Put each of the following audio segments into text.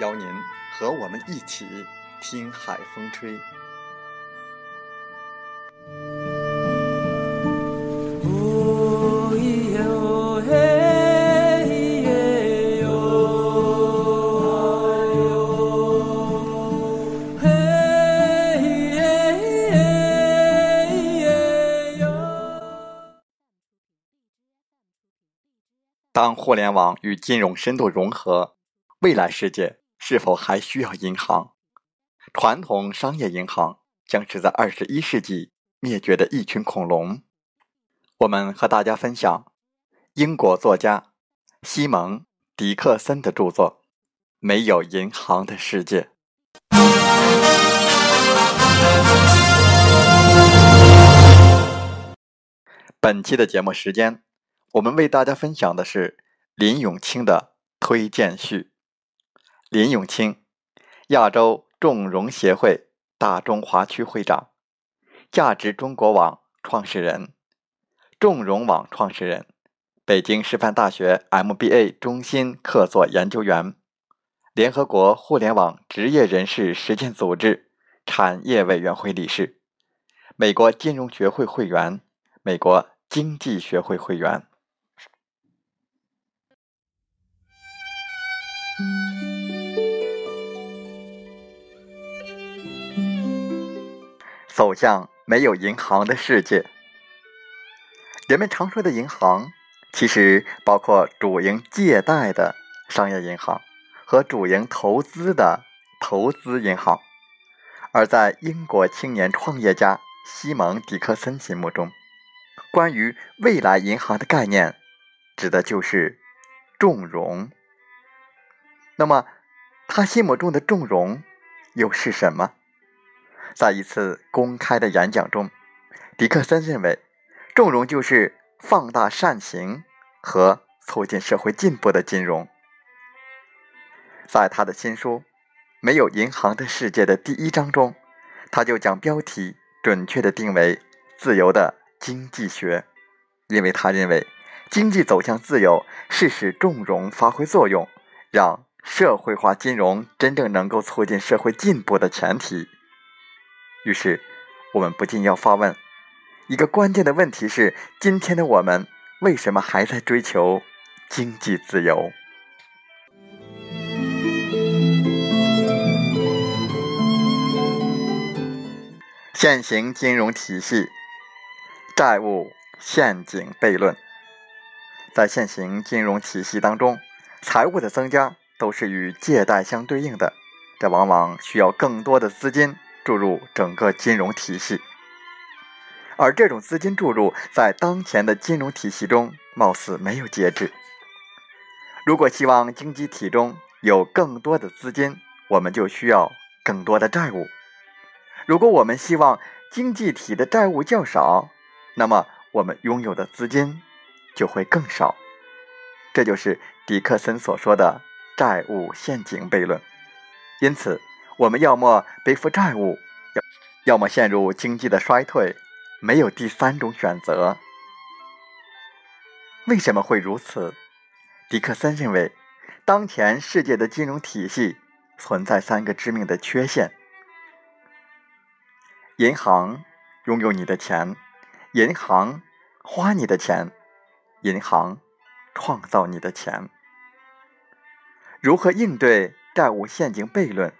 邀您和我们一起听海风吹。当互联网与金融深度融合，未来世界。是否还需要银行？传统商业银行将是在二十一世纪灭绝的一群恐龙。我们和大家分享英国作家西蒙·迪克森的著作《没有银行的世界》。本期的节目时间，我们为大家分享的是林永清的推荐序。林永清，亚洲纵容协会大中华区会长，价值中国网创始人，纵容网创始人，北京师范大学 MBA 中心客座研究员，联合国互联网职业人士实践组织产业委员会理事，美国金融学会会员，美国经济学会会员。走向没有银行的世界。人们常说的银行，其实包括主营借贷的商业银行和主营投资的投资银行。而在英国青年创业家西蒙·迪克森心目中，关于未来银行的概念，指的就是重融。那么，他心目中的重融又是什么？在一次公开的演讲中，迪克森认为，纵容就是放大善行和促进社会进步的金融。在他的新书《没有银行的世界》的第一章中，他就将标题准确地定为“自由的经济学”，因为他认为，经济走向自由是使纵容发挥作用，让社会化金融真正能够促进社会进步的前提。于是，我们不禁要发问：一个关键的问题是，今天的我们为什么还在追求经济自由？现行金融体系债务陷阱悖论，在现行金融体系当中，财务的增加都是与借贷相对应的，这往往需要更多的资金。注入整个金融体系，而这种资金注入在当前的金融体系中貌似没有节制。如果希望经济体中有更多的资金，我们就需要更多的债务；如果我们希望经济体的债务较少，那么我们拥有的资金就会更少。这就是迪克森所说的债务陷阱悖论。因此。我们要么背负债务，要要么陷入经济的衰退，没有第三种选择。为什么会如此？迪克森认为，当前世界的金融体系存在三个致命的缺陷：银行拥有你的钱，银行花你的钱，银行创造你的钱。如何应对债务陷阱悖论？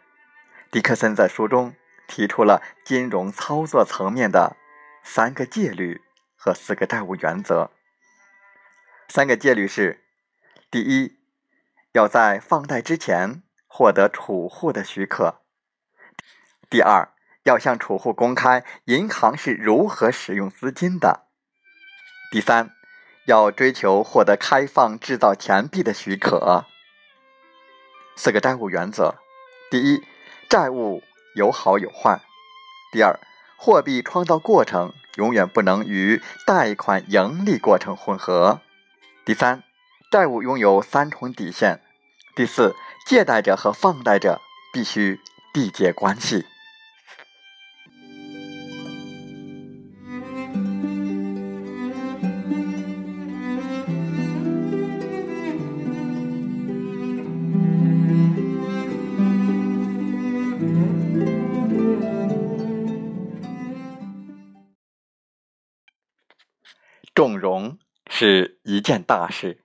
迪克森在书中提出了金融操作层面的三个戒律和四个债务原则。三个戒律是：第一，要在放贷之前获得储户的许可；第二，要向储户公开银行是如何使用资金的；第三，要追求获得开放制造钱币的许可。四个债务原则：第一，债务有好有坏；第二，货币创造过程永远不能与贷款盈利过程混合；第三，债务拥有三重底线；第四，借贷者和放贷者必须缔结关系。重容是一件大事。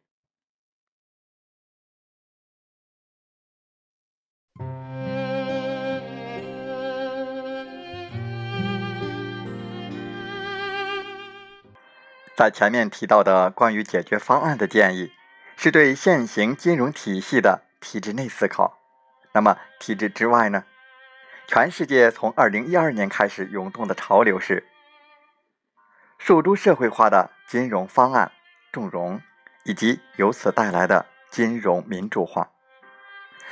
在前面提到的关于解决方案的建议，是对现行金融体系的体制内思考。那么体制之外呢？全世界从二零一二年开始涌动的潮流是。诉诸社会化的金融方案重融，以及由此带来的金融民主化。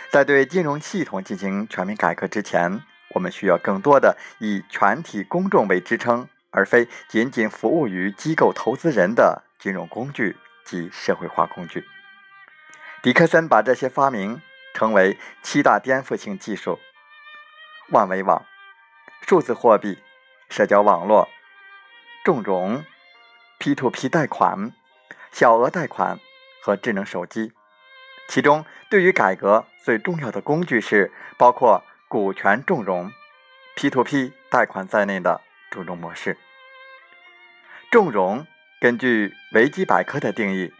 在对金融系统进行全面改革之前，我们需要更多的以全体公众为支撑，而非仅仅服务于机构投资人的金融工具及社会化工具。迪克森把这些发明称为七大颠覆性技术：万维网、数字货币、社交网络。重融、P2P 贷款、小额贷款和智能手机，其中对于改革最重要的工具是包括股权重融、P2P 贷款在内的重融模式。重融根据维基百科的定义，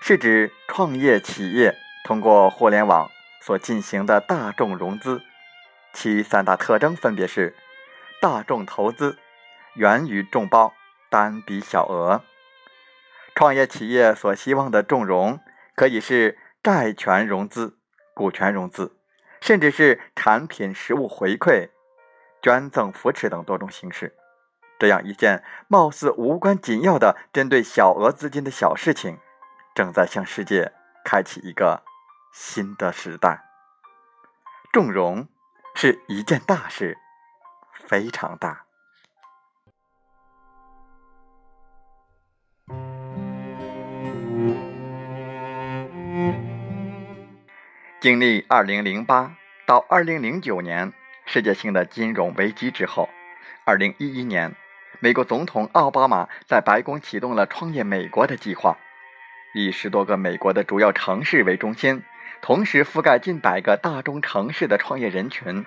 是指创业企业通过互联网所进行的大众融资，其三大特征分别是：大众投资、源于众包。单笔小额，创业企业所希望的重融，可以是债权融资、股权融资，甚至是产品实物回馈、捐赠扶持等多种形式。这样一件貌似无关紧要的针对小额资金的小事情，正在向世界开启一个新的时代。重融是一件大事，非常大。经历2008到2009年世界性的金融危机之后，2011年，美国总统奥巴马在白宫启动了“创业美国”的计划，以十多个美国的主要城市为中心，同时覆盖近百个大中城市的创业人群，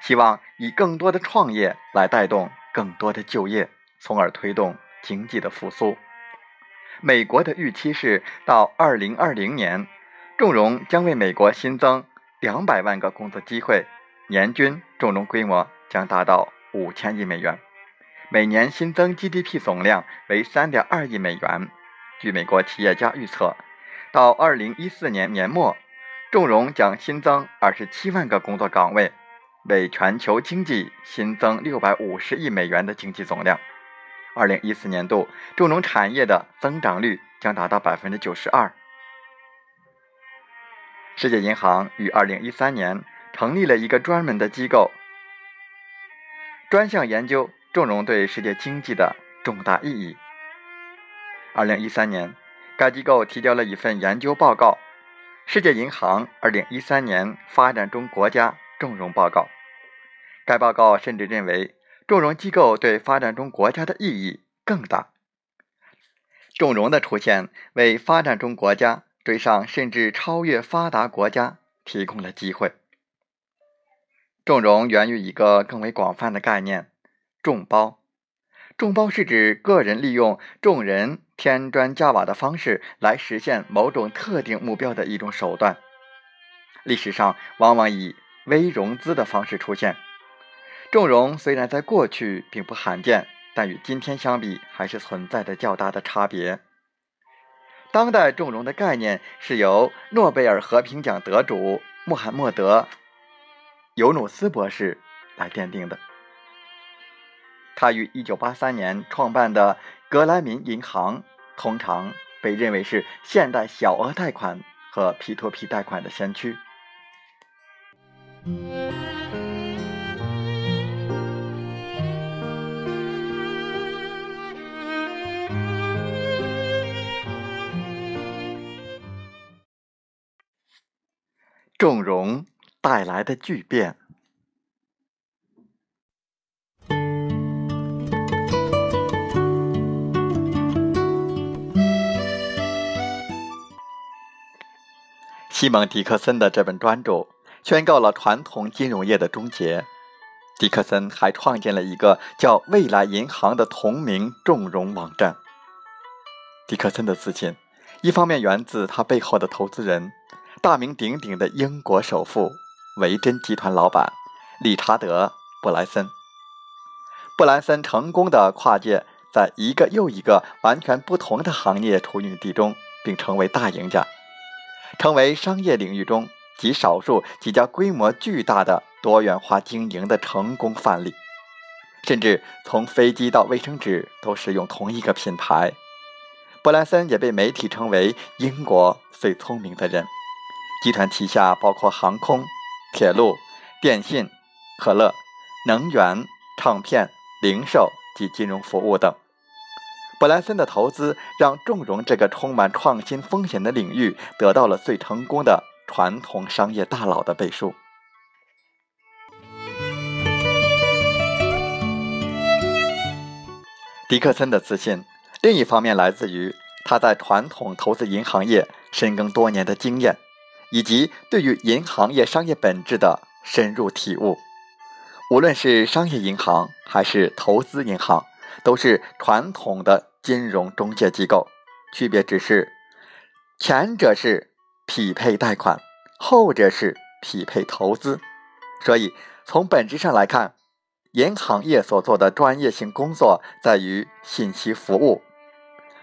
希望以更多的创业来带动更多的就业，从而推动经济的复苏。美国的预期是到2020年。重融将为美国新增两百万个工作机会，年均重融规模将达到五千亿美元，每年新增 GDP 总量为三点二亿美元。据美国企业家预测，到二零一四年年末，重融将新增二十七万个工作岗位，为全球经济新增六百五十亿美元的经济总量。二零一四年度重融产业的增长率将达到百分之九十二。世界银行于二零一三年成立了一个专门的机构，专项研究重融对世界经济的重大意义。二零一三年，该机构提交了一份研究报告《世界银行二零一三年发展中国家重融报告》。该报告甚至认为，重融机构对发展中国家的意义更大。重融的出现为发展中国家。追上甚至超越发达国家提供了机会。重融源于一个更为广泛的概念——众包。众包是指个人利用众人添砖加瓦的方式来实现某种特定目标的一种手段。历史上往往以微融资的方式出现。重融虽然在过去并不罕见，但与今天相比，还是存在着较大的差别。当代重融的概念是由诺贝尔和平奖得主穆罕默德·尤努斯博士来奠定的。他于1983年创办的格莱民银行，通常被认为是现代小额贷款和 P2P 贷款的先驱。重融带来的巨变。西蒙·迪克森的这本专著宣告了传统金融业的终结。迪克森还创建了一个叫“未来银行”的同名重融网站。迪克森的自信，一方面源自他背后的投资人——大名鼎鼎的英国首富维珍集团老板理查德·布莱森。布莱森成功的跨界在一个又一个完全不同的行业处女地中，并成为大赢家。成为商业领域中极少数几家规模巨大的多元化经营的成功范例，甚至从飞机到卫生纸都使用同一个品牌。布莱森也被媒体称为英国最聪明的人。集团旗下包括航空、铁路、电信、可乐、能源、唱片、零售及金融服务等。布莱森的投资让重融这个充满创新风险的领域得到了最成功的传统商业大佬的背书。迪克森的自信，另一方面来自于他在传统投资银行业深耕多年的经验，以及对于银行业商业本质的深入体悟。无论是商业银行还是投资银行，都是传统的。金融中介机构，区别只是前者是匹配贷款，后者是匹配投资。所以从本质上来看，银行业所做的专业性工作在于信息服务、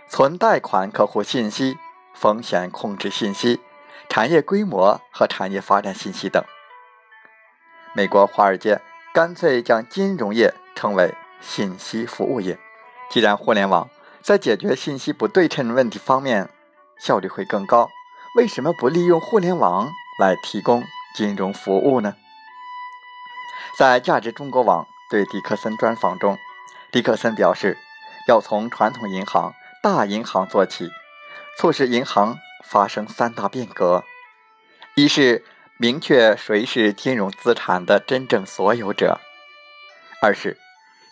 存贷款客户信息、风险控制信息、产业规模和产业发展信息等。美国华尔街干脆将金融业称为信息服务业。既然互联网，在解决信息不对称问题方面，效率会更高。为什么不利用互联网来提供金融服务呢？在价值中国网对迪克森专访中，迪克森表示，要从传统银行、大银行做起，促使银行发生三大变革：一是明确谁是金融资产的真正所有者；二是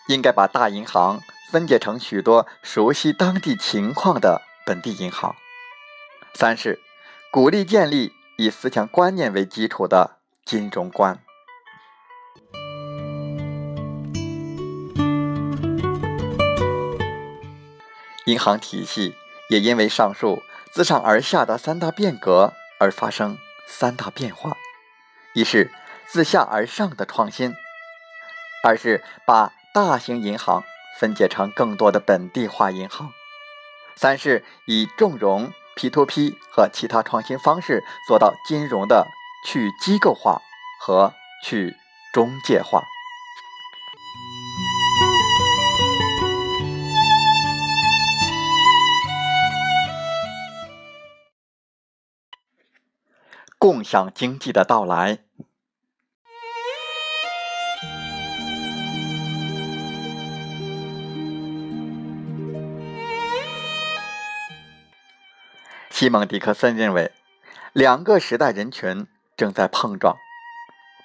应该把大银行。分解成许多熟悉当地情况的本地银行。三是鼓励建立以思想观念为基础的金融观。银行体系也因为上述自上而下的三大变革而发生三大变化：一是自下而上的创新；二是把大型银行。分解成更多的本地化银行。三是以重融、P2P 和其他创新方式做到金融的去机构化和去中介化。共享经济的到来。西蒙·迪克森认为，两个时代人群正在碰撞：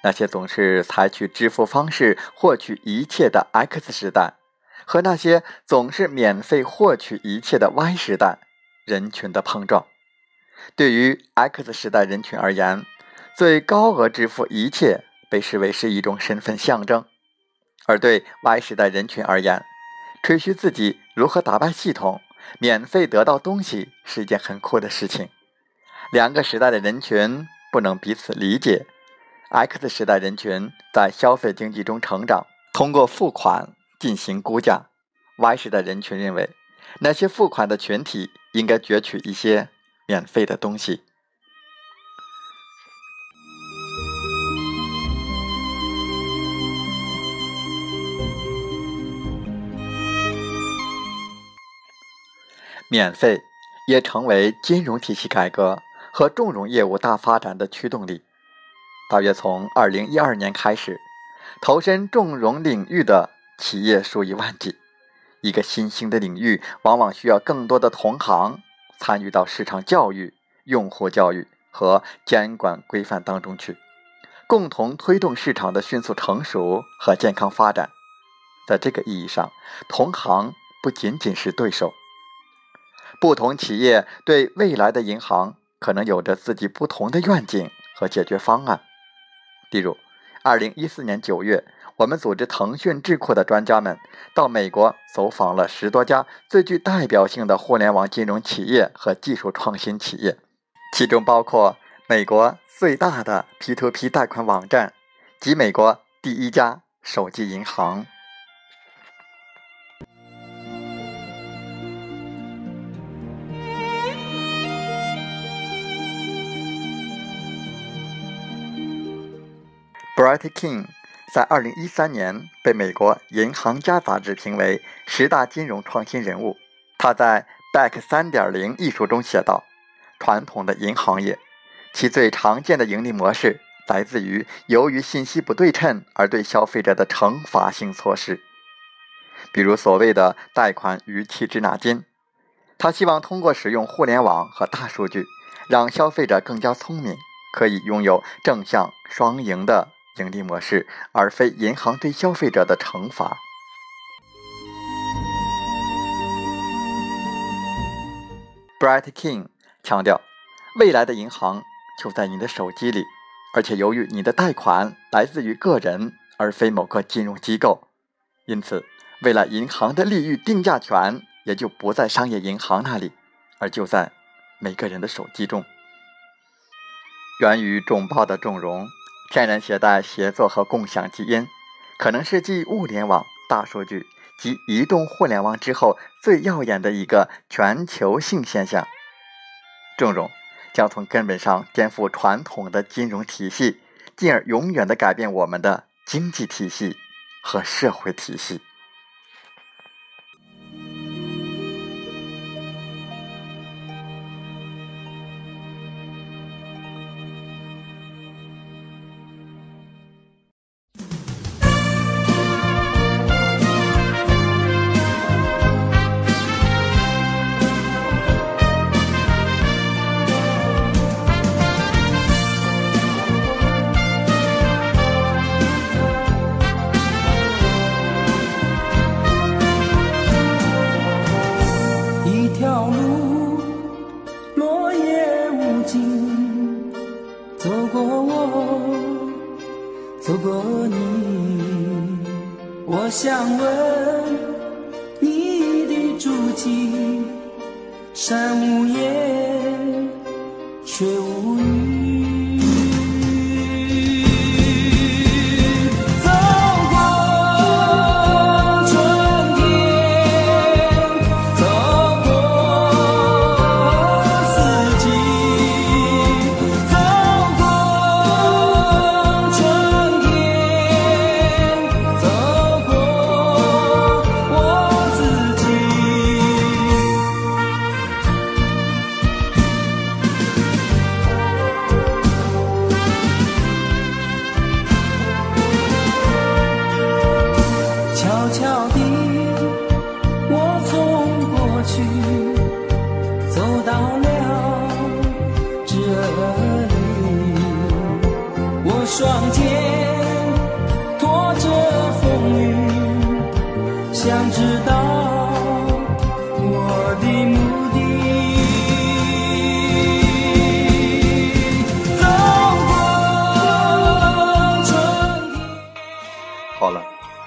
那些总是采取支付方式获取一切的 X 时代，和那些总是免费获取一切的 Y 时代人群的碰撞。对于 X 时代人群而言，最高额支付一切被视为是一种身份象征；而对 Y 时代人群而言，吹嘘自己如何打败系统，免费得到东西是一件很酷的事情。两个时代的人群不能彼此理解。X 时代人群在消费经济中成长，通过付款进行估价；Y 时代人群认为，那些付款的群体应该攫取一些免费的东西。免费也成为金融体系改革和重融业务大发展的驱动力。大约从二零一二年开始，投身重融领域的企业数以万计。一个新兴的领域，往往需要更多的同行参与到市场教育、用户教育和监管规范当中去，共同推动市场的迅速成熟和健康发展。在这个意义上，同行不仅仅是对手。不同企业对未来的银行可能有着自己不同的愿景和解决方案。例如，二零一四年九月，我们组织腾讯智库的专家们到美国走访了十多家最具代表性的互联网金融企业和技术创新企业，其中包括美国最大的 P2P 贷款网站及美国第一家手机银行。Bright King 在二零一三年被美国《银行家》杂志评为十大金融创新人物。他在《Back 三点零》一书中写道：“传统的银行业，其最常见的盈利模式来自于由于信息不对称而对消费者的惩罚性措施，比如所谓的贷款逾期滞纳金。他希望通过使用互联网和大数据，让消费者更加聪明，可以拥有正向双赢的。”盈利模式，而非银行对消费者的惩罚。Bright King 强调，未来的银行就在你的手机里，而且由于你的贷款来自于个人而非某个金融机构，因此，未来银行的利率定价权也就不在商业银行那里，而就在每个人的手机中。源于众报的重融。天然携带协作和共享基因，可能是继物联网、大数据及移动互联网之后最耀眼的一个全球性现象。这种将从根本上颠覆传统的金融体系，进而永远的改变我们的经济体系和社会体系。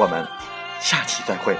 我们下期再会。